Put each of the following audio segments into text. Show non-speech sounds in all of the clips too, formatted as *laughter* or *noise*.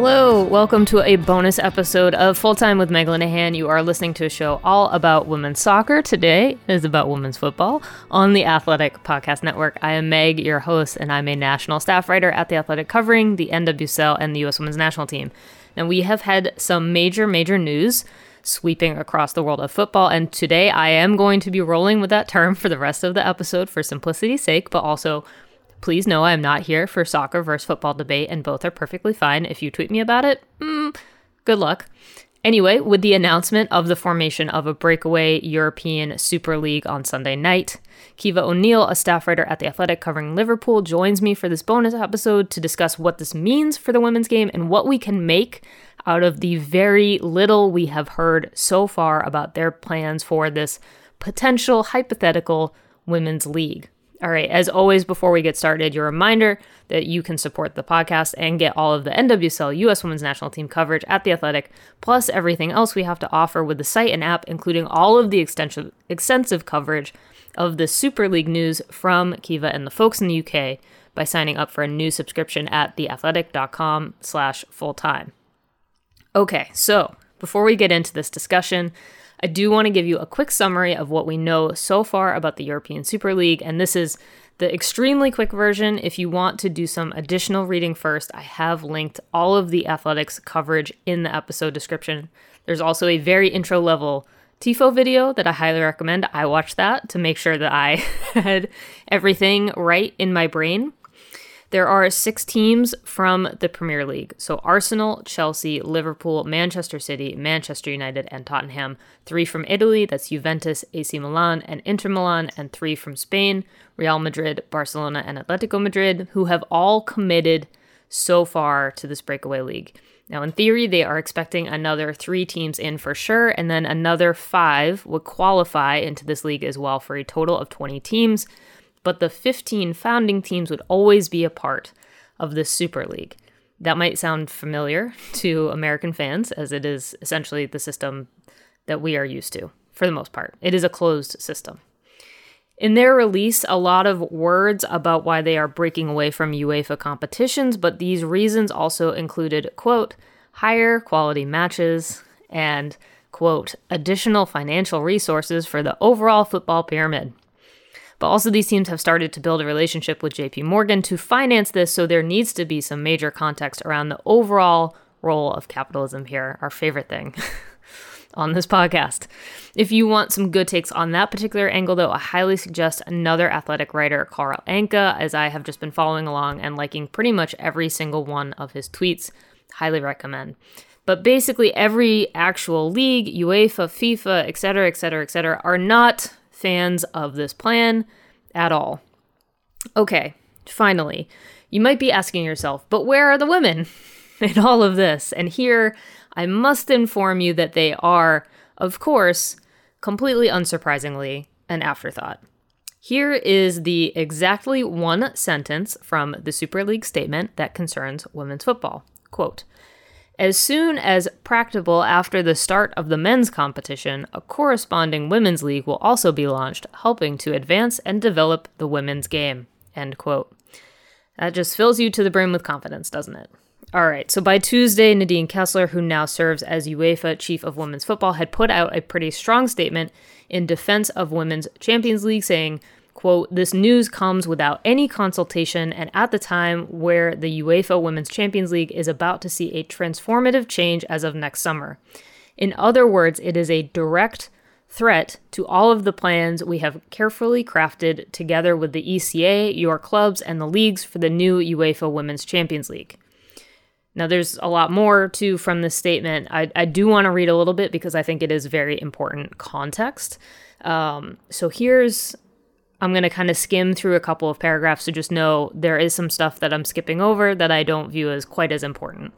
Hello, welcome to a bonus episode of Full Time with Meg Linehan. You are listening to a show all about women's soccer. Today is about women's football on the Athletic Podcast Network. I am Meg, your host, and I'm a national staff writer at The Athletic covering the NWSL and the U.S. women's national team. And we have had some major, major news sweeping across the world of football. And today I am going to be rolling with that term for the rest of the episode for simplicity's sake, but also Please know I am not here for soccer versus football debate, and both are perfectly fine. If you tweet me about it, mm, good luck. Anyway, with the announcement of the formation of a breakaway European Super League on Sunday night, Caoimhe O'Neill, a staff writer at The Athletic covering Liverpool, joins me for this bonus episode to discuss what this means for the women's game and what we can make out of the very little we have heard so far about their plans for this potential hypothetical women's league. All right, as always, before we get started, your reminder that you can support the podcast and get all of the NWSL US Women's National Team coverage at The Athletic, plus everything else we have to offer with the site and app, including all of the extensive, extensive coverage of the Super League news from Caoimhe and the folks in the UK by signing up for a new subscription at theathletic.com slash full-time. Okay, so before we get into this discussion, I do want to give you a quick summary of what we know so far about the European Super League, and this is the extremely quick version. If you want to do some additional reading first, I have linked all of the athletics coverage in the episode description. There's also a very intro level TIFO video that I highly recommend. I watched that to make sure that I *laughs* had everything right in my brain. There are six teams from the Premier League. So Arsenal, Chelsea, Liverpool, Manchester City, Manchester United, and Tottenham. Three from Italy, that's Juventus, AC Milan, and Inter Milan. And three from Spain, Real Madrid, Barcelona, and Atletico Madrid, who have all committed so far to this breakaway league. Now, in theory, they are expecting another three teams in for sure, and then another five would qualify into this league as well for a total of 20 teams but the 15 founding teams would always be a part of the Super League. That might sound familiar *laughs* to American fans, as it is essentially the system that we are used to for the most part. It is a closed system. In their release, a lot of words about why they are breaking away from UEFA competitions, but these reasons also included, quote, higher quality matches and, quote, additional financial resources for the overall football pyramid, but also, these teams have started to build a relationship with JP Morgan to finance this, so there needs to be some major context around the overall role of capitalism here, our favorite thing. *laughs* on this podcast. If you want some good takes on that particular angle, though, I highly suggest another athletic writer, Carl Anka, as I have just been following along and liking pretty much every single one of his tweets. Highly recommend. But basically, every actual league, UEFA, FIFA, etc., etc., etc., are not fans of this plan at all. Okay, finally, you might be asking yourself, but where are the women *laughs* in all of this? And here, I must inform you that they are, of course, completely unsurprisingly, an afterthought. Here is the exactly one sentence from the Super League statement that concerns women's football. Quote, as soon as practicable after the start of the men's competition, a corresponding women's league will also be launched, helping to advance and develop the women's game. End quote. That just fills you to the brim with confidence, doesn't it? All right, so by Tuesday, Nadine Kessler, who now serves as UEFA Chief of Women's Football, had put out a pretty strong statement in defense of Women's Champions League, saying, Quote, this news comes without any consultation and at the time where the UEFA Women's Champions League is about to see a transformative change as of next summer. In other words, it is a direct threat to all of the plans we have carefully crafted together with the ECA, your clubs, and the leagues for the new UEFA Women's Champions League. Now, there's a lot more too from this statement. I, I do want to read a little bit because I think it is very important context. Um, so here's I'm going to kind of skim through a couple of paragraphs to just know there is some stuff that I'm skipping over that I don't view as quite as important.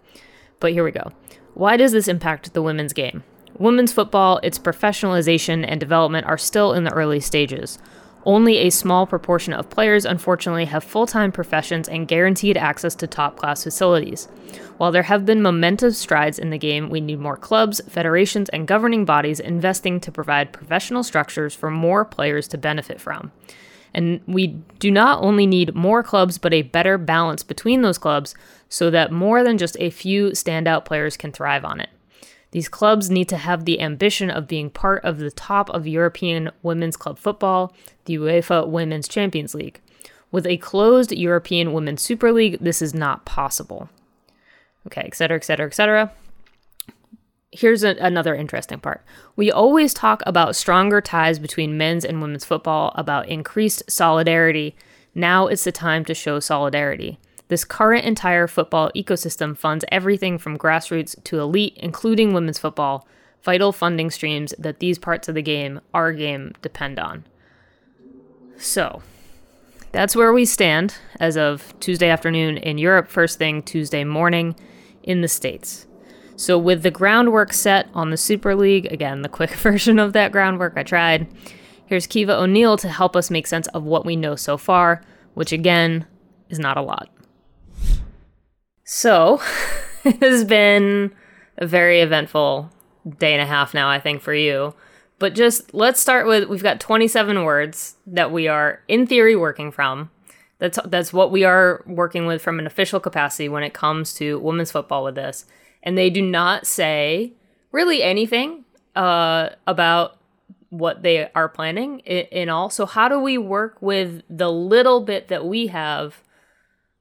But here we go. Why does this impact the women's game? Women's football, its professionalization and development are still in the early stages. Only a small proportion of players, unfortunately, have full time professions and guaranteed access to top class facilities. While there have been momentous strides in the game, we need more clubs, federations, and governing bodies investing to provide professional structures for more players to benefit from. And we do not only need more clubs, but a better balance between those clubs so that more than just a few standout players can thrive on it. These clubs need to have the ambition of being part of the top of European women's club football, the UEFA Women's Champions League. With a closed European Women's Super League, this is not possible. Okay, etc., etc., etc. Here's a, another interesting part. We always talk about stronger ties between men's and women's football, about increased solidarity. Now it's the time to show solidarity. This current entire football ecosystem funds everything from grassroots to elite, including women's football, vital funding streams that these parts of the game, our game, depend on. So, that's where we stand as of Tuesday afternoon in Europe, first thing Tuesday morning in the States. So, with the groundwork set on the Super League, again, the quick *laughs* version of that groundwork I tried, here's Caoimhe O'Neill to help us make sense of what we know so far, which again is not a lot. So, *laughs* it has been a very eventful day and a half now, I think, for you. But just let's start with we've got 27 words that we are, in theory, working from. That's, that's what we are working with from an official capacity when it comes to women's football with this. And they do not say really anything uh, about what they are planning in, in all. So, how do we work with the little bit that we have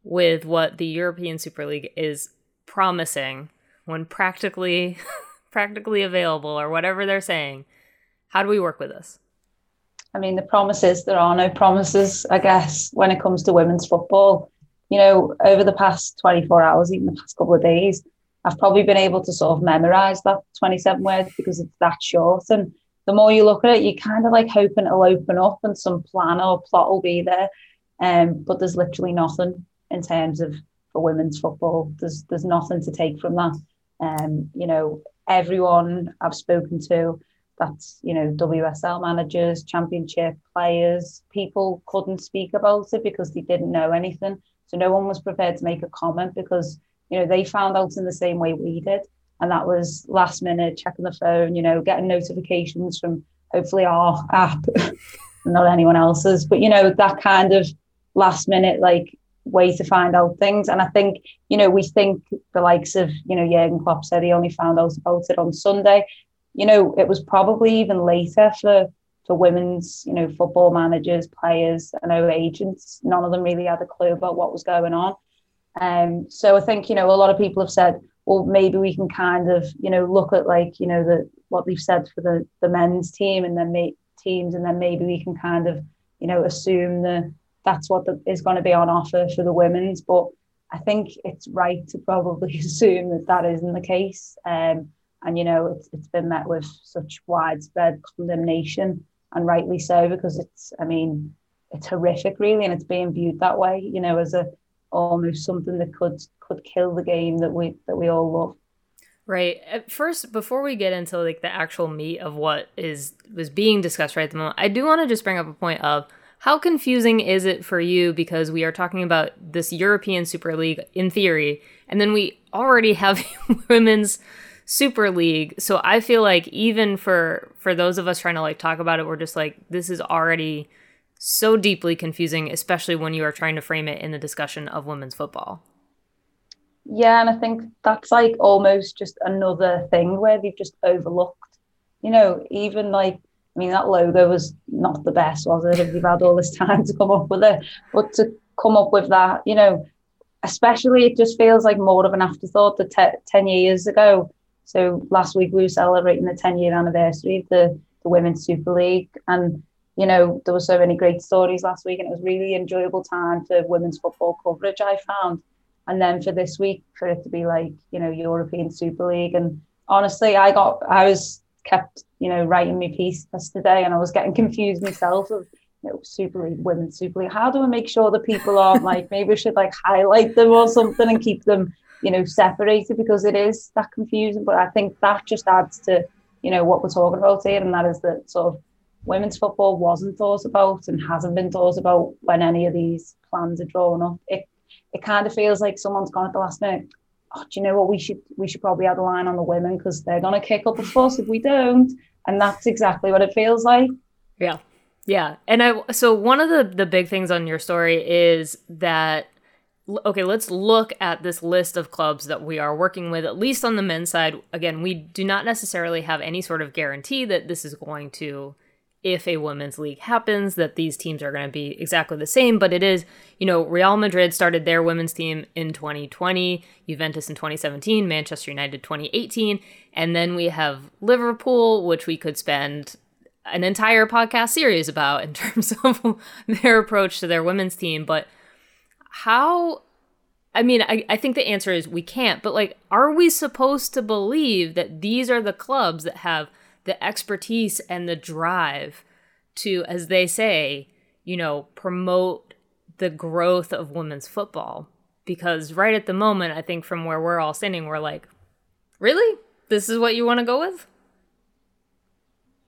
with what the European Super League is promising when practically *laughs* practically available or whatever they're saying. How do we work with this? I mean, the promises, there are no promises, I guess, when it comes to women's football. You know, over the past 24 hours, even the past couple of days, I've probably been able to sort of memorize that 27 words because it's that short. And the more you look at it, you kind of like hoping it'll open up and some plan or plot will be there. Um, but there's literally nothing in terms of for women's football. There's there's nothing to take from that. Um, you know, everyone I've spoken to, that's you know WSL managers, championship players, people couldn't speak about it because they didn't know anything. So no one was prepared to make a comment because you know they found out in the same way we did, and that was last minute checking the phone, you know, getting notifications from hopefully our app, *laughs* not anyone else's, but you know that kind of last minute like way to find out things. And I think, you know, we think the likes of, you know, Jurgen Klopp said he only found out about it on Sunday. You know, it was probably even later for for women's, you know, football managers, players, and our agents. None of them really had a clue about what was going on. Um, so I think, you know, a lot of people have said, well, maybe we can kind of, you know, look at like, you know, the what they've said for the the men's team and then make teams, and then maybe we can kind of, you know, assume the that's what the, is going to be on offer for the women's. But I think it's right to probably *laughs* assume that that isn't the case. Um, and you know, it's, it's been met with such widespread condemnation, and rightly so, because it's, I mean, it's horrific, really, and it's being viewed that way. You know, as a almost something that could could kill the game that we that we all love. Right. At first, before we get into like the actual meat of what is was being discussed right at the moment, I do want to just bring up a point of how confusing is it for you because we are talking about this European Super League in theory, and then we already have *laughs* women's Super League. So I feel like even for for those of us trying to like talk about it, we're just like this is already so deeply confusing, especially when you are trying to frame it in the discussion of women's football. Yeah, and I think that's like almost just another thing where they've just overlooked. You know, even like mean, that logo was not the best, was it? If you've had all this *laughs* time to come up with it, but to come up with that, you know, especially it just feels like more of an afterthought that te- 10 years ago. So last week we were celebrating the 10 year anniversary of the, the Women's Super League. And, you know, there were so many great stories last week and it was really enjoyable time for women's football coverage, I found. And then for this week, for it to be like, you know, European Super League. And honestly, I got, I was kept, you know, writing me piece yesterday, and I was getting confused myself of you know, Super League, Women's Super League. How do I make sure that people aren't like *laughs* maybe I should like highlight them or something and keep them, you know, separated because it is that confusing. But I think that just adds to, you know, what we're talking about here, and that is that sort of women's football wasn't thought about and hasn't been thought about when any of these plans are drawn up. It it kind of feels like someone's gone at the last minute oh, do you know what we should we should probably add a line on the women because they're gonna kick up a fuss if we don't. And that's exactly what it feels like. Yeah. Yeah. And I so one of the the big things on your story is that okay, let's look at this list of clubs that we are working with at least on the men's side. Again, we do not necessarily have any sort of guarantee that this is going to if a women's league happens that these teams are going to be exactly the same but it is you know real madrid started their women's team in 2020 juventus in 2017 manchester united 2018 and then we have liverpool which we could spend an entire podcast series about in *laughs* terms of their approach to their women's team. But how, I mean, I, I think the answer is we can't, but like, are we supposed to believe that these are the clubs that have the expertise and the drive to, as they say, you know, promote the growth of women's football? Because right at the moment, I think from where we're all standing, we're like, really? This is what you want to go with?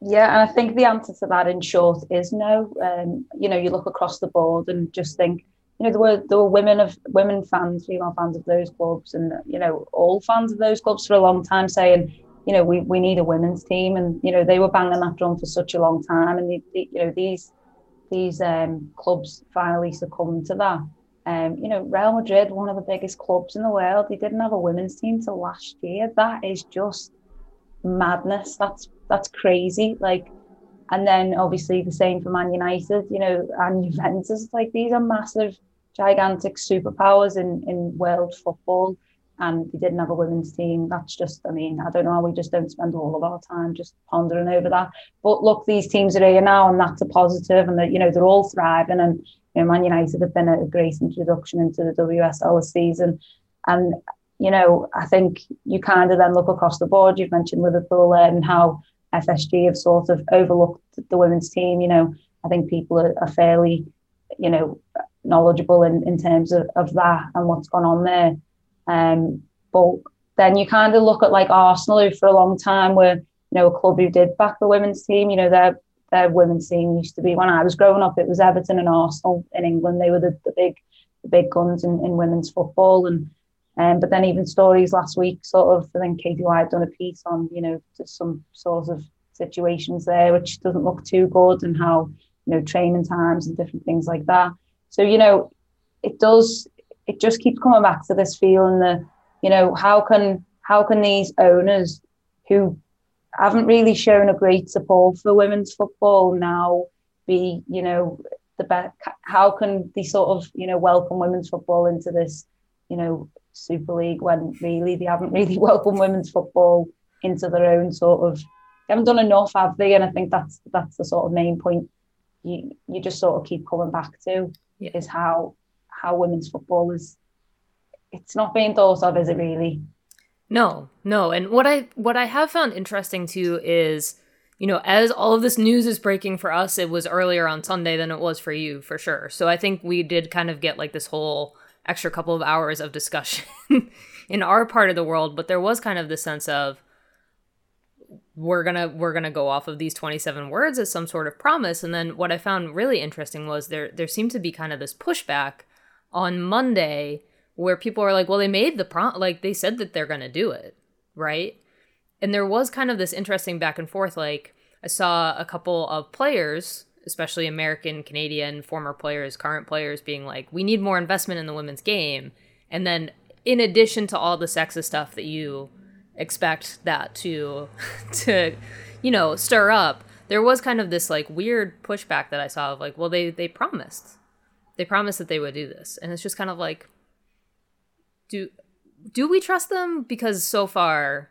Yeah, and I think the answer to that, in short, is no. Um, you know, you look across the board and just think, you know, there were there were women of women fans, female fans of those clubs, and you know, all fans of those clubs for a long time saying, you know, we, we need a women's team, and you know, they were banging that drum for such a long time, and you know, these these um, clubs finally succumbed to that. Um, you know, Real Madrid, one of the biggest clubs in the world, they didn't have a women's team till last year. That is just madness. That's that's crazy. Like, and then obviously the same for Man United, you know, and *laughs* Juventus. Like these are massive, gigantic superpowers in in world football, and we didn't have a women's team. That's just, I mean, I don't know how we just don't spend all of our time just pondering over that. But look, these teams are here now, and that's a positive, and that you know they're all thriving, and you know, Man United have been a great introduction into the WSL season, and you know, I think you kind of then look across the board. You've mentioned Liverpool um, and how FSG have sort of overlooked the women's team. You know, I think people are, are fairly, you know, knowledgeable in, in terms of, of that and what's gone on there. Um, but then you kind of look at like Arsenal, who for a long time were, you know, a club who did back the women's team. You know, their their women's team used to be when I was growing up, it was Everton and Arsenal in England. They were the, the big the big guns in, in women's football. And um, but then even stories last week, sort of, I think Katie Whyatt done a piece on, you know, some sort of situations there, which doesn't look too good and how, you know, training times and different things like that. So, you know, it does, it just keeps coming back to this feeling that, you know, how can, how can these owners who haven't really shown a great support for women's football now be, you know, the best, how can they sort of, you know, welcome women's football into this, you know, Super League when really they haven't really *laughs* welcomed women's football into their own sort of they haven't done enough, have they? And I think that's that's the sort of main point you you just sort of keep coming back to yeah. is how how women's football is it's not being thought of, is it really? No, no. And what I what I have found interesting too is, you know, as all of this news is breaking for us, it was earlier on Sunday than it was for you, for sure. So I think we did kind of get like this whole extra couple of hours of discussion *laughs* in our part of the world, but there was kind of the sense of we're gonna we're gonna go off of these 27 words as some sort of promise and then what i found really interesting was there there seemed to be kind of this pushback on monday where people are like well they made the prom like they said that they're gonna do it right and there was kind of this interesting back and forth like i saw a couple of players especially American, Canadian, former players, current players being like, we need more investment in the women's game. And then in addition to all the sexist stuff that you expect that to *laughs* to you know stir up there was kind of this like weird pushback that i saw of like well they they promised they promised that they would do this and it's just kind of like do do we trust them because so far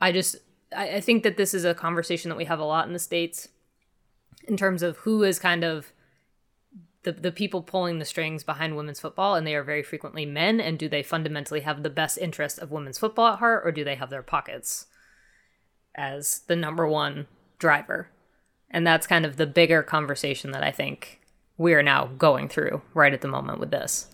i just I, I think that this is a conversation that we have a lot in the states in terms of who is kind of the, the people pulling the strings behind women's football, and they are very frequently men. And do they fundamentally have the best interest of women's football at heart, or do they have their pockets as the number one driver? And that's kind of the bigger conversation that I think we're now going through right at the moment with this.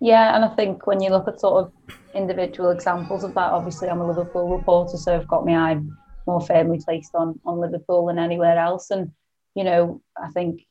Yeah, and I think when you look at sort of individual examples of that, obviously I'm a Liverpool reporter, so I've got my eye more firmly placed on on Liverpool than anywhere else. And you know, I think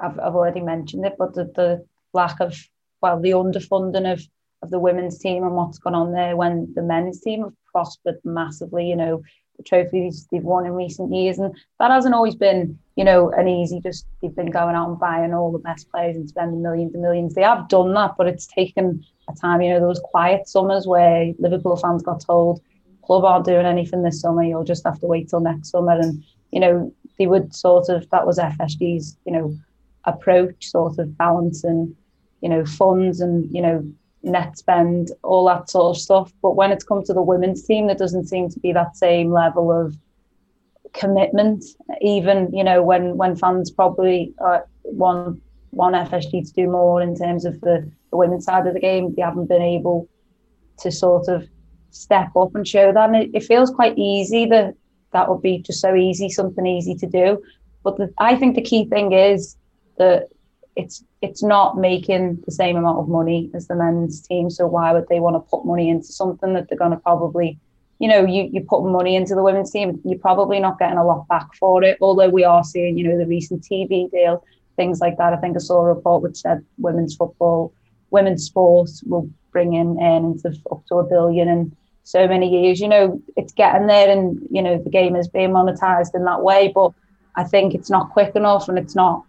I've, I've already mentioned it, but the, the lack of, well, the underfunding of, of the women's team and what's gone on there when the men's team have prospered massively, you know, the trophies they've won in recent years. And that hasn't always been, you know, an easy just they've been going out and buying all the best players and spending millions and millions. They have done that, but it's taken a time. You know, was quiet summers where Liverpool fans got told club aren't doing anything this summer. You'll just have to wait till next summer. And you know, they would sort of that was FSG's you know approach, sort of balancing you know funds and you know net spend, all that sort of stuff. But when it's come to the women's team, there doesn't seem to be that same level of commitment. Even you know when when fans probably uh, want want FSG to do more in terms of the, the women's side of the game, they haven't been able to sort of step up and show that. And it, it feels quite easy that that would be just so easy, something easy to do. But the, I think the key thing is that it's it's not making the same amount of money as the men's team. So why would they want to put money into something that they're going to probably, you know, you you put money into the women's team, you're probably not getting a lot back for it. Although we are seeing, you know, the recent TV deal, things like that. I think I saw a report which said women's football, women's sports will bring in earnings of up to a billion in so many years. You know, it's getting there, and you know the game is being monetized in that way. But I think it's not quick enough, and it's not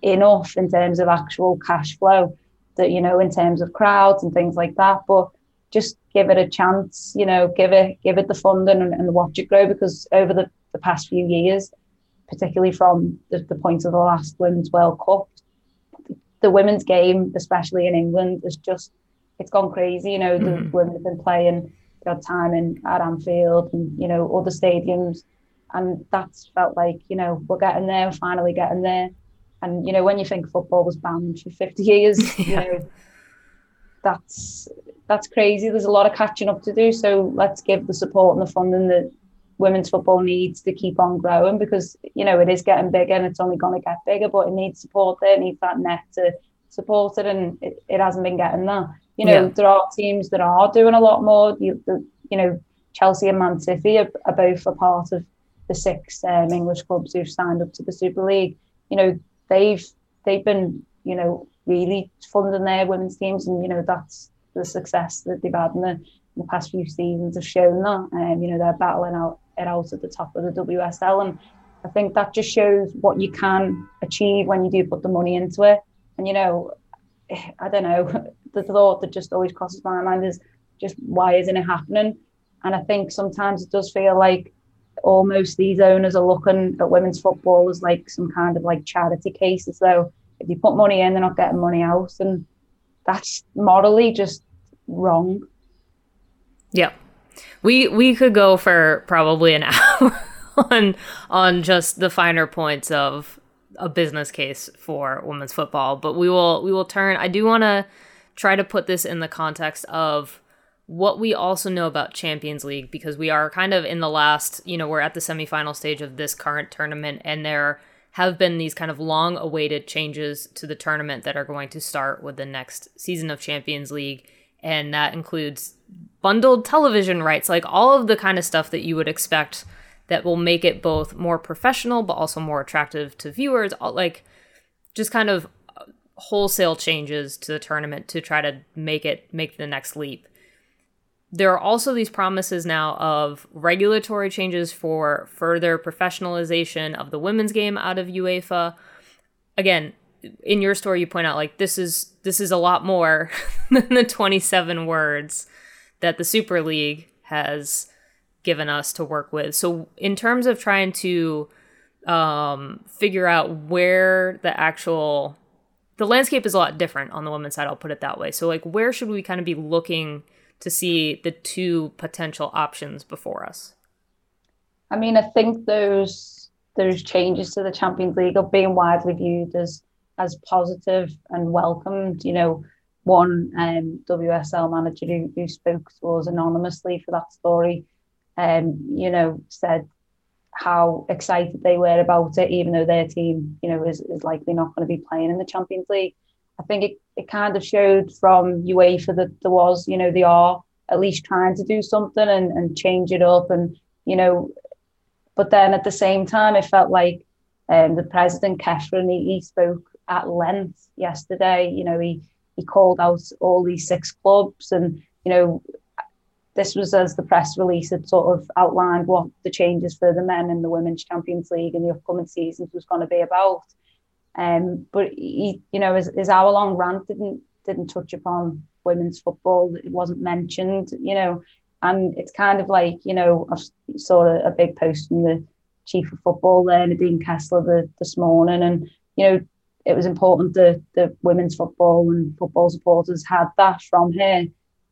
enough in terms of actual cash flow that you know in terms of crowds and things like that but just give it a chance you know give it give it the funding and, and watch it grow because over the, the past few years particularly from the, the point of the last women's world cup the women's game especially in england is just it's gone crazy you know the mm-hmm. women have been playing got time in at anfield and you know other stadiums and that's felt like you know we're getting there we're finally getting there and you know, when you think football was banned for 50 years, *laughs* yeah. you know, that's that's crazy. There's a lot of catching up to do. So let's give the support and the funding that women's football needs to keep on growing because you know it is getting bigger and it's only going to get bigger, but it needs support there. It needs that net to support it, and it, it hasn't been getting that. You know, yeah. there are teams that are doing a lot more. You, the, you know, Chelsea and Man City are, are both a part of the six um, English clubs who've signed up to the Super League. You know, they've they've been you know really funding their women's teams, and you know that's the success that they've had in the, in the past few seasons have shown that. And um, you know they're battling out it out at the top of the WSL, and I think that just shows what you can achieve when you do put the money into it. And you know, *sighs* I don't know, *laughs* the thought that just always crosses my mind is just why isn't it happening? And I think sometimes it does feel like almost these owners are looking at women's football as like some kind of like charity case as though if you put money in they're not getting money out and that's morally just wrong. Yeah. We we could go for probably an *laughs* hour on on just the finer points of a business case for women's football but we will we will turn. I do want to try to put this in the context of what we also know about Champions League because we are kind of in the last, you know, we're at the semifinal stage of this current tournament and there have been these kind of long awaited changes to the tournament that are going to start with the next season of Champions League and that includes bundled television rights, like all of the kind of stuff that you would expect that will make it both more professional but also more attractive to viewers, like just kind of wholesale changes to the tournament to try to make it make the next leap there are also these promises now of regulatory changes for further professionalization of the women's game out of UEFA. Again, in your story you point out like this is this is a lot more *laughs* than the 27 words that the Super League has given us to work with. So in terms of trying to um, figure out where the actual the landscape is a lot different on the women's side, I'll put it that way. So like where should we kind of be looking to see the two potential options before us? I mean, I think those those changes to the Champions League are being widely viewed as as positive and welcomed. You know, one um, WSL manager who, who spoke to us anonymously for that story, um, you know, said how excited they were about it, even though their team, you know, is, is likely not going to be playing in the Champions League. I think it, it kind of showed from UEFA that there was, you know, they are at least trying to do something and, and change it up. And, you know, but then at the same time, it felt like um, the president, Ceferin, he, he spoke at length yesterday. You know, he, he called out all these six clubs and, you know, this was as the press release had sort of outlined what the changes for the men in the women's Champions League in the upcoming seasons was going to be about. Um, but he, you know, his, his hour long rant didn't didn't touch upon women's football. It wasn't mentioned, you know, and it's kind of like you know I saw a, a big post from the chief of football there, Nadine Kessler, the, this morning, and you know it was important that the women's football and football supporters had that from her.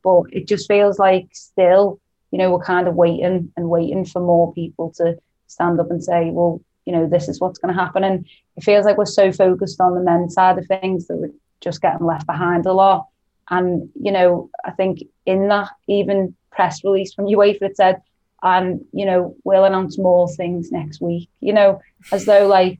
But it just feels like still, you know, we're kind of waiting and waiting for more people to stand up and say, well, you know, this is what's going to happen. And it feels like we're so focused on the men's side of things that we're just getting left behind a lot. And, you know, I think in that even press release from UEFA, it said, and, you know, we'll announce more things next week, you know, as though like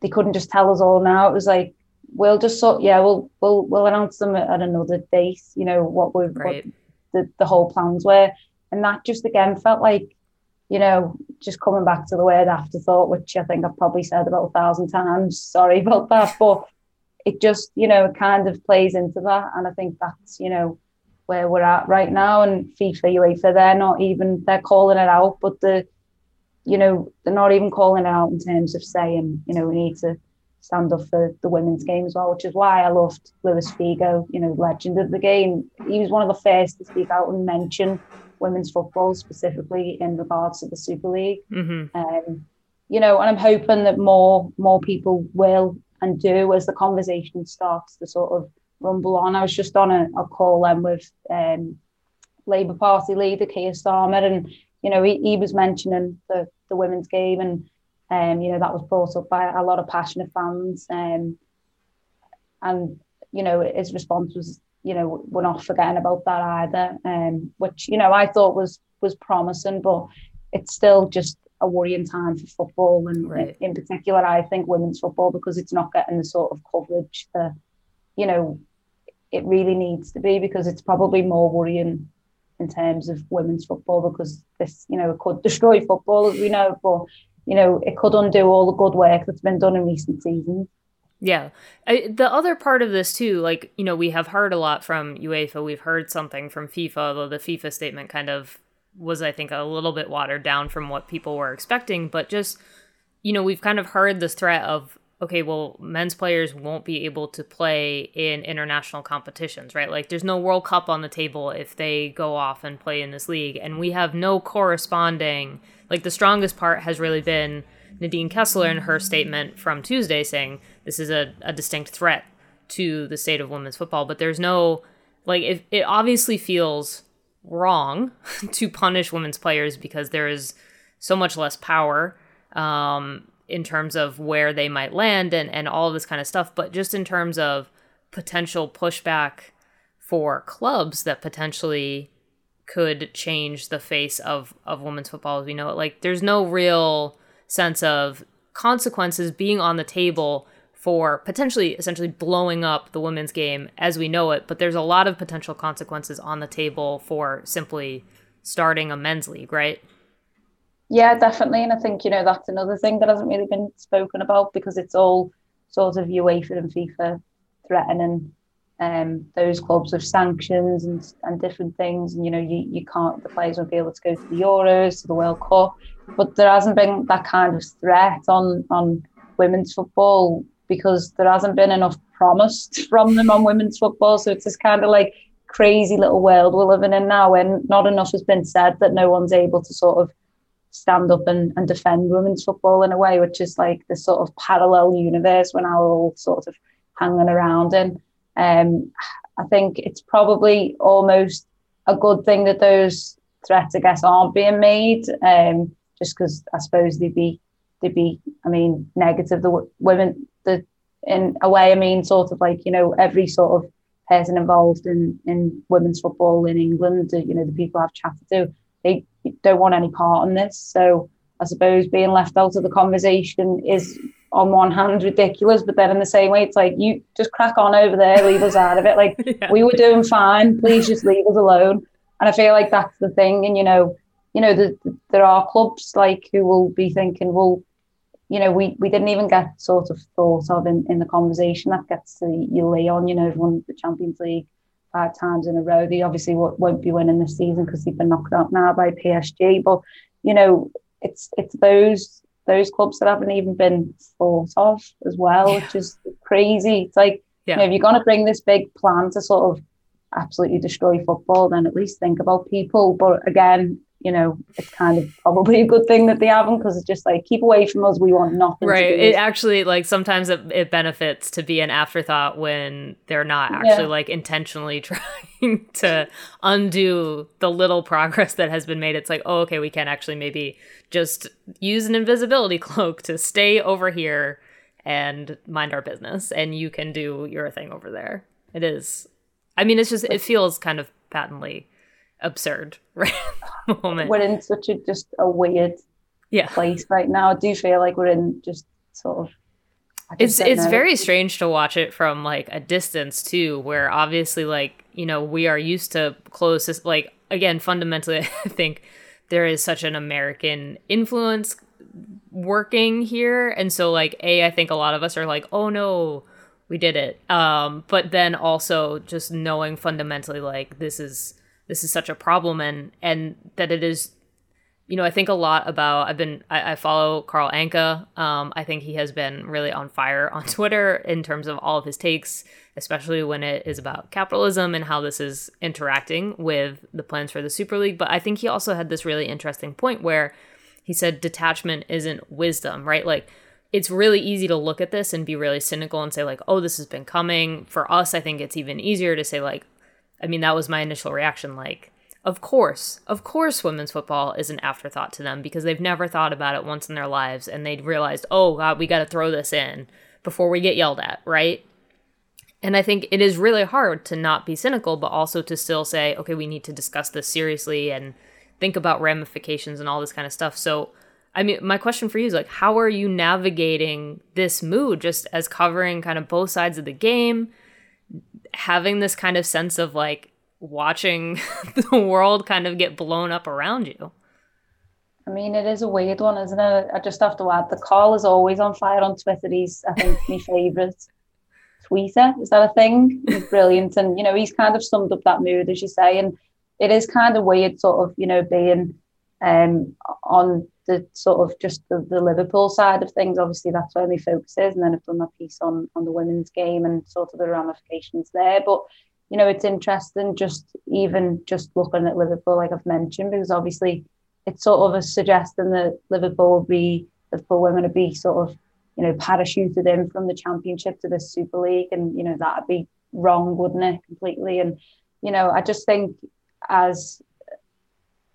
they couldn't just tell us all now. It was like, we'll just sort yeah we'll we'll we'll announce them at another date you know what we've right. what the, the whole plans were. And that just again felt like you know just coming back to the word afterthought which i think i've probably said about a thousand times. *laughs* Sorry about that. But it just you know kind of plays into that. And i think that's you know where we're at right now. And fifa uefa they're not even they're calling it out but the you know they're not even calling it out in terms of saying you know we need to stand up for the women's game as well, which is why I loved Luis Figo, you know, legend of the game. He was one of the first to speak out and mention women's football specifically in regards to the Super League. Mm-hmm. Um, you know, and I'm hoping that more more people will and do as the conversation starts to sort of rumble on. I was just on a, a call then with um, Labour Party leader Keir Starmer, and you know, he, he was mentioning the the women's game and um, you know, that was brought up by a lot of passionate fans. Um, and, you know, his response was, you know, we're not forgetting about that either. Um, which, you know, I thought was was promising, but it's still just a worrying time for football and right. in particular I think women's football because it's not getting the sort of coverage that, you know, it really needs to be because it's probably more worrying in terms of women's football because this, you know, could destroy football as we know, but you know, it could undo all the good work that's been done in recent seasons. Yeah. I, the other part of this, too, like, you know, we have heard a lot from UEFA. We've heard something from FIFA, although the FIFA statement kind of was, I think, a little bit watered down from what people were expecting. But just, you know, we've kind of heard this threat of, okay, well, men's players won't be able to play in international competitions, right? Like, there's no World Cup on the table if they go off and play in this league. And we have no corresponding like the strongest part has really been Nadine Kessler in her statement from Tuesday saying this is a, a distinct threat to the state of women's football. But there's no, like, it, it obviously feels wrong *laughs* to punish women's players because there is so much less power um, in terms of where they might land and, and all of this kind of stuff. But just in terms of potential pushback for clubs that potentially could change the face of of women's football as we know it. Like there's no real sense of consequences being on the table for potentially essentially blowing up the women's game as we know it, but there's a lot of potential consequences on the table for simply starting a men's league, right? Yeah, definitely. And I think, you know, that's another thing that hasn't really been spoken about because it's all sort of UEFA and FIFA threatening um, those clubs with sanctions and, and different things. And, you know, you, you can't, the players won't be able to go to the Euros, to the World Cup. But there hasn't been that kind of threat on, on women's football because there hasn't been enough promised *laughs* from them on women's football. So it's this kind of like crazy little world we're living in now when not enough has been said that no one's able to sort of stand up and, and defend women's football in a way, which is like this sort of parallel universe we're all sort of hanging around in. Um, I think it's probably almost a good thing that those threats, I guess, aren't being made. Um, just because I suppose they'd be they'd be, I mean, negative. The women, the in a way, I mean, sort of like you know, every sort of person involved in in women's football in England, you know, the people I've chatted to, they don't want any part in this. So I suppose being left out of the conversation is on one hand ridiculous, but then in the same way, it's like you just crack on over there, leave us out of it. Like *laughs* yeah. we were doing fine, please just leave us alone. And I feel like that's the thing. And you know, you know, the, the, there are clubs like who will be thinking, well, you know, we, we didn't even get sort of thought of in, in the conversation that gets to you lay on. you know, won the Champions League five times in a row. They obviously won't be winning this season because they've been knocked out now by PSG. But you know, it's it's those those clubs that haven't even been thought of as well, yeah. which is crazy. It's like yeah. you know, if you're going to bring this big plan to sort of absolutely destroy football, then at least think about people. But again, you know, it's kind of probably a good thing that they haven't because it's just like keep away from us. We want nothing. Right. It actually like sometimes it, it, benefits to be an afterthought when they're not actually yeah. like intentionally *laughs* trying to undo the little progress that has been made. It's like, oh, okay, we can actually maybe just use an invisibility *laughs* cloak to stay over here and mind our business, and you can do your thing over there. It is. I mean, it's just it feels kind of patently absurd *laughs* right moment. We're in such a just a weird yeah. place right now. I do feel like we're in just sort of it's it's know. very strange to watch it from like a distance too, where obviously like, you know, we are used to close like again, fundamentally *laughs* I think there is such an American influence working here. And so like A, I think a lot of us are like, oh no, we did it. Um, but then also just knowing fundamentally like this is this is such a problem and and that it is you know i think a lot about i've been i, I follow carl anka. Um, i think he has been really on fire on *laughs* twitter in terms of all of his takes especially when it is about capitalism and how this is interacting with the plans for the super league. But i think he also had this really interesting point where he said detachment isn't wisdom right? Like it's really easy to look at this and be really cynical and say like oh this has been coming. For us i think it's even easier to say like I mean, that was my initial reaction. Like, of course, of course, women's football is an afterthought to them because they've never thought about it once in their lives and they realized, oh, God, we got to throw this in before we get yelled at, right? And I think it is really hard to not be cynical, but also to still say, okay, we need to discuss this seriously and think about ramifications and all this kind of stuff. So, I mean, my question for you is like, how are you navigating this mood just as covering kind of both sides of the game? Having this kind of sense of like watching *laughs* the world kind of get blown up around you. I mean, it is a weird one, isn't it? I just have to add the call is always on fire on Twitter. He's, I think, my *laughs* favourite tweeter. Is that a thing? He's brilliant. And, you know, he's kind of summed up that mood, as you say. And it is kind of weird, sort of, you know, being um, on the sort of just the, the Liverpool side of things. Obviously, that's where my focus is, and then I've done my piece on on the women's game and sort of the ramifications there. But you know, it's interesting just even just looking at Liverpool, like I've mentioned, because obviously it's sort of suggesting that Liverpool will be Liverpool women would be sort of you know parachuted in from the Championship to the Super League, and you know that'd be wrong, wouldn't it, completely? And you know, I just think as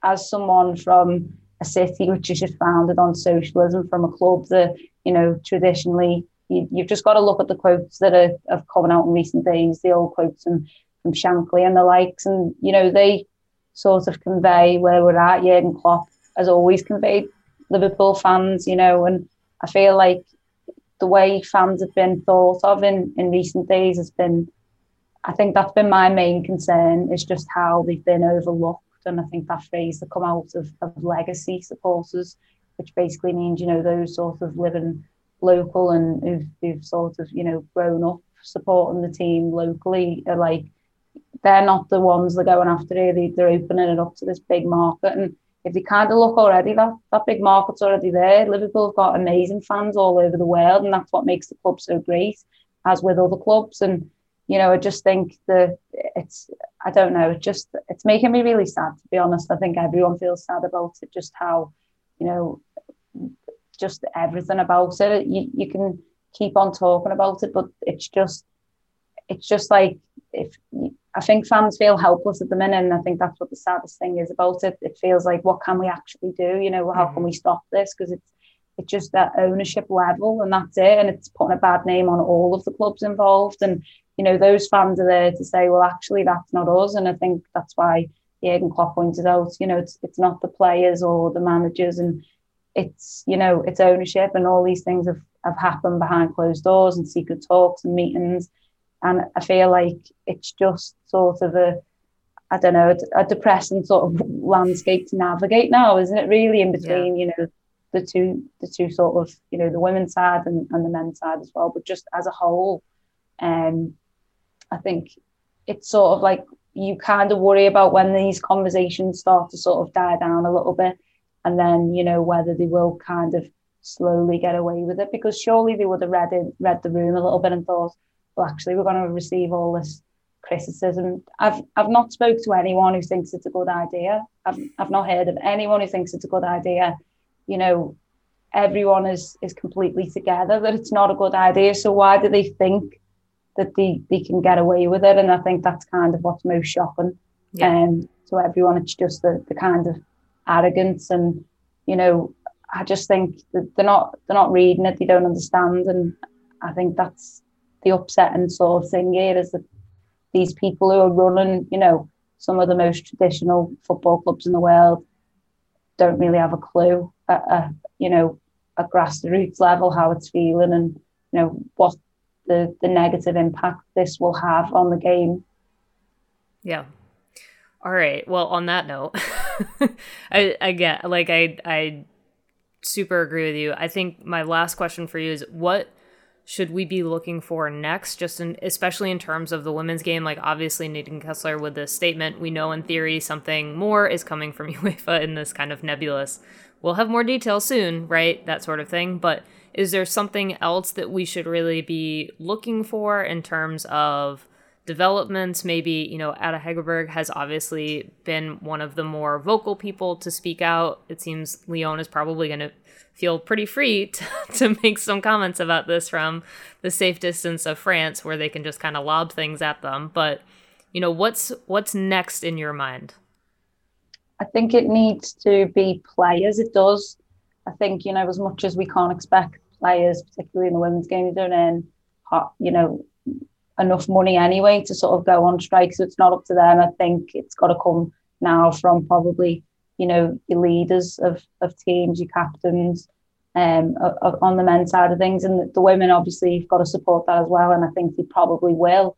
as someone from a city which is just founded on socialism from a club that, you know, traditionally you, have just got to look at the quotes that are, have come out in recent days, the old quotes and from Shankly and the likes, and you know they sort of convey where we're at. Jurgen Klopp has always conveyed Liverpool fans, you know, and I feel like the way fans have been thought of in in recent days has been, I think that's been my main concern is just how they've been overlooked and I think that phrase that come out of, of legacy supporters, which basically means, you know, those sort of living local and who've, who've sort of, you know, grown up supporting the team locally are like, they're not the ones that are going after it. They, they're opening it up to this big market. And if they kind of look already, that, that big market's already there. Liverpool have got amazing fans all over the world, and that's what makes the club so great, as with other clubs. And you know, I just think that it's, I don't know, just, it's making me really sad, to be honest. I think everyone feels sad about it, just how, you know, just everything about it. You, you can keep on talking about it, but it's just, it's just like, if I think fans feel helpless at the minute, and I think that's what the saddest thing is about it. It feels like, what can we actually do? You know, how mm-hmm. can we stop this? Because it's, it's just that ownership level and that's it and it's putting a bad name on all of the clubs involved and you know, those fans are there to say, well, actually, that's not us. And I think that's why Jurgen Klopp pointed out, you know, it's it's not the players or the managers, and it's you know, it's ownership, and all these things have have happened behind closed doors and secret talks and meetings. And I feel like it's just sort of a, I don't know, a, a depressing sort of landscape to navigate now, isn't it? Really, in between, yeah. you know, the two the two sort of you know the women's side and, and the men's side as well, but just as a whole. Um, I think it's sort of like you kind of worry about when these conversations start to sort of die down a little bit and then you know whether they will kind of slowly get away with it because surely they would have read it read the room a little bit and thought well actually we're going to receive all this criticism. I've i've not spoke to anyone who thinks it's a good idea. I've, I've not heard of anyone who thinks it's a good idea. You know everyone is is completely together that it's not a good idea. So why do they think that they, they can get away with it. And I think that's kind of what's most shocking yeah. um, to everyone. It's just the, the kind of arrogance and, you know, I just think that they're not they're not reading it, they don't understand. And I think that's the upsetting sort of thing here is that these people who are running, you know, some of the most traditional football clubs in the world don't really have a clue at a, you know, a grassroots level how it's feeling and you know what the the negative impact this will have on the game. Yeah. All right. Well, on that note, *laughs* I get like I I super agree with you. I think my last question for you is what should we be looking for next just in, especially in terms of the women's game like obviously Nadine Kessler with this statement we know in theory something more is coming from *laughs* UEFA in this kind of nebulous we'll have more details soon right that sort of thing but is there something else that we should really be looking for in terms of developments? Maybe, you know, Ada Hegerberg has obviously been one of the more vocal people to speak out. It seems Lyon is probably going to feel pretty free *laughs* to, to make some comments about this from the safe distance of France where they can just kind of lob things at them. But, you know, what's what's next in your mind? I think it needs to be players. It does. I think, you know, as much as we can't expect players, particularly in the women's game, don't earn, you know, enough money anyway to sort of go on strike. So it's not up to them. I think it's got to come now from probably, you know, your leaders of, of teams, your captains, um, on the men's side of things. And the women obviously have got to support that as well. And I think they probably will.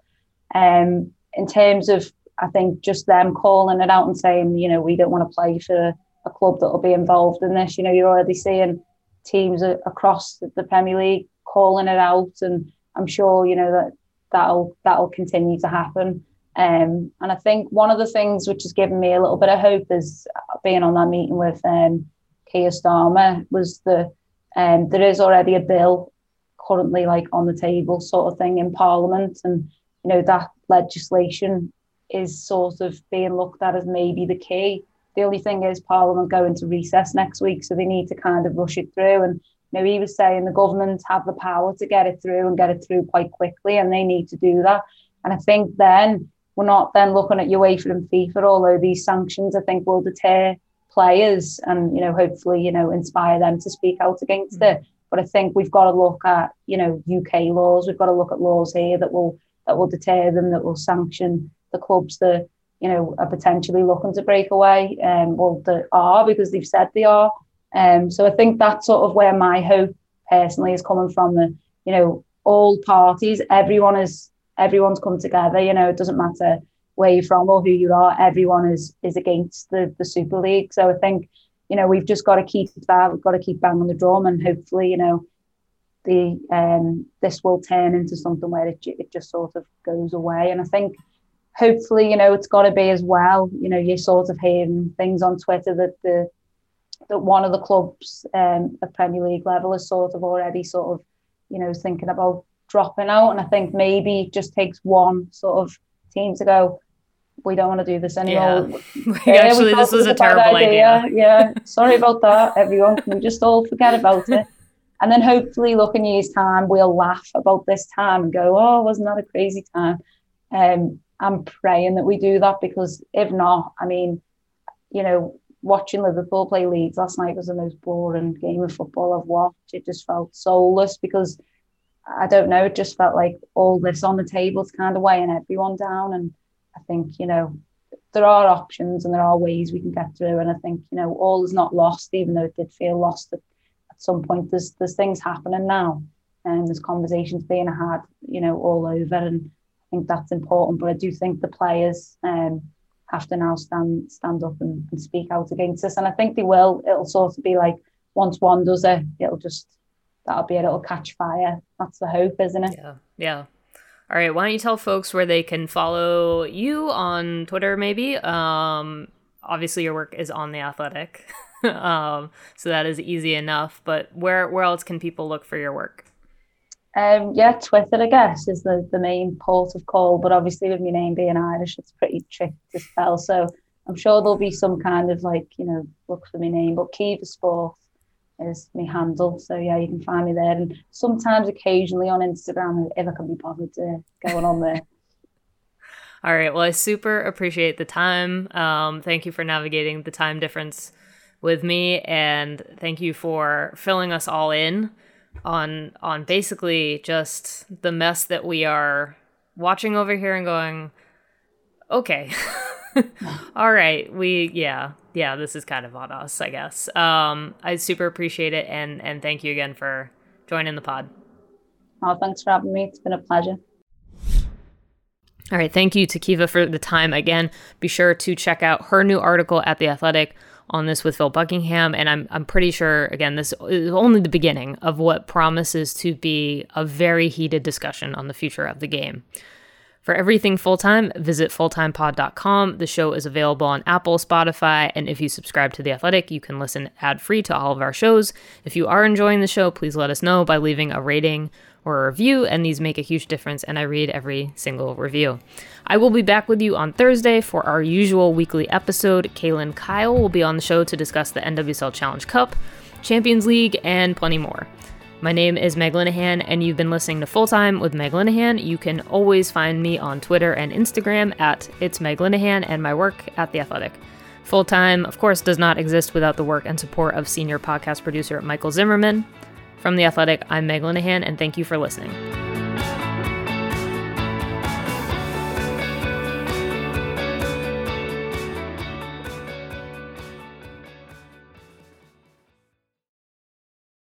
Um, in terms of, I think just them calling it out and saying, you know, we don't want to play for a club that will be involved in this. You know, you're already seeing teams across the Premier League calling it out, and I'm sure you know that that'll that'll continue to happen. Um, and I think one of the things which has given me a little bit of hope is being on that meeting with um, Keir Starmer was the um, there is already a bill currently like on the table sort of thing in Parliament, and you know that legislation is sort of being looked at as maybe the key the only thing is Parliament go into recess next week, so they need to kind of rush it through. And you know, he was saying the government have the power to get it through and get it through quite quickly, and they need to do that. And I think then we're not then looking at UEFA and FIFA, although these sanctions I think will deter players and you know hopefully you know inspire them to speak out against mm-hmm. it. But I think we've got to look at you know UK laws. We've got to look at laws here that will that will deter them, that will sanction the clubs that you know, are potentially looking to break away, um, well, they are because they've said they are. Um, so I think that's sort of where my hope personally is coming from. The you know, all parties, everyone is everyone's come together. You know, it doesn't matter where you're from or who you are. Everyone is is against the the Super League. So I think you know we've just got to keep that. We've got to keep banging the drum, and hopefully, you know, the um this will turn into something where it it just sort of goes away. And I think hopefully, you know, it's got to be as well. You know, you're sort of hearing things on Twitter that the that one of the clubs um, at Premier League level is sort of already sort of, you know, thinking about dropping out. And I think maybe it just takes one sort of team to go, we don't want to do this anymore. *laughs* Yeah. Actually, this was a terrible idea. idea. Yeah. Sorry about that, everyone. Can we just all forget about it? *laughs* And then hopefully, look in years' time, we'll laugh about this time and go, oh, wasn't that a crazy time? Um, I'm praying that we do that because if not, I mean, you know, watching Liverpool play Leeds last night was the most boring game of football I've watched. It just felt soulless because I don't know, it just felt like all this on the table is kind of weighing everyone down. And I think, you know, there are options and there are ways we can get through. And I think, you know, all is not lost, even though it did feel lost at, at some point. There's there's things happening now and there's conversations being had, you know, all over. And think that's important. But I do think the players um, have to now stand stand up and, and speak out against this, and I think they will. It'll sort of be like once one does it, it'll just that'll be it. It'll catch fire. That's the hope, isn't it? Yeah, yeah. All right, why don't you tell folks where they can follow you on Twitter, maybe? Um, obviously, your work is on the Athletic, *laughs* um, so that is easy enough. But where where else can people look for your work? Um, yeah, Twitter, I guess, is the, the main port of call. But obviously, with my name being Irish, it's pretty tricky to spell. So I'm sure there'll be some kind of like, you know, look for my name. But Caoimhe Sport is my handle. So yeah, you can find me there. And sometimes, occasionally on Instagram, if I can be bothered to going on there. *laughs* All right. Well, I super appreciate the time. Um, thank you for navigating the time difference with me, and thank you for filling us all in on on basically just the mess that we are watching over here and going, okay. *laughs* all right we yeah yeah this is kind of on us i guess. Um i super appreciate it and and thank you again for joining the pod. Oh thanks for having me. It's been a pleasure. All right thank you to Caoimhe for the time again. Be sure to check out her new article at the athletic on this with Phil Buckingham, and I'm I'm pretty sure again this is only the beginning of what promises to be a very heated discussion on the future of the game. For everything full time, visit fulltimepod.com. The show is available on Apple, Spotify, and if you subscribe to The Athletic, you can listen ad free to all of our shows. If you are enjoying the show, please let us know by leaving a rating or a review, and these make a huge difference, and I read every single review. I will be back with you on Thursday for our usual weekly episode. Kaylyn Kyle will be on the show to discuss the NWSL Challenge Cup, Champions League, and plenty more. My name is Meg Linehan, and you've been listening to Full Time with Meg Linehan. You can always find me on Twitter and Instagram at It's Meg Linehan and my work at The Athletic. Full Time, of course, does not exist without the work and support of senior podcast producer Michael Zimmerman. From The Athletic, I'm Meg Linehan, and thank you for listening.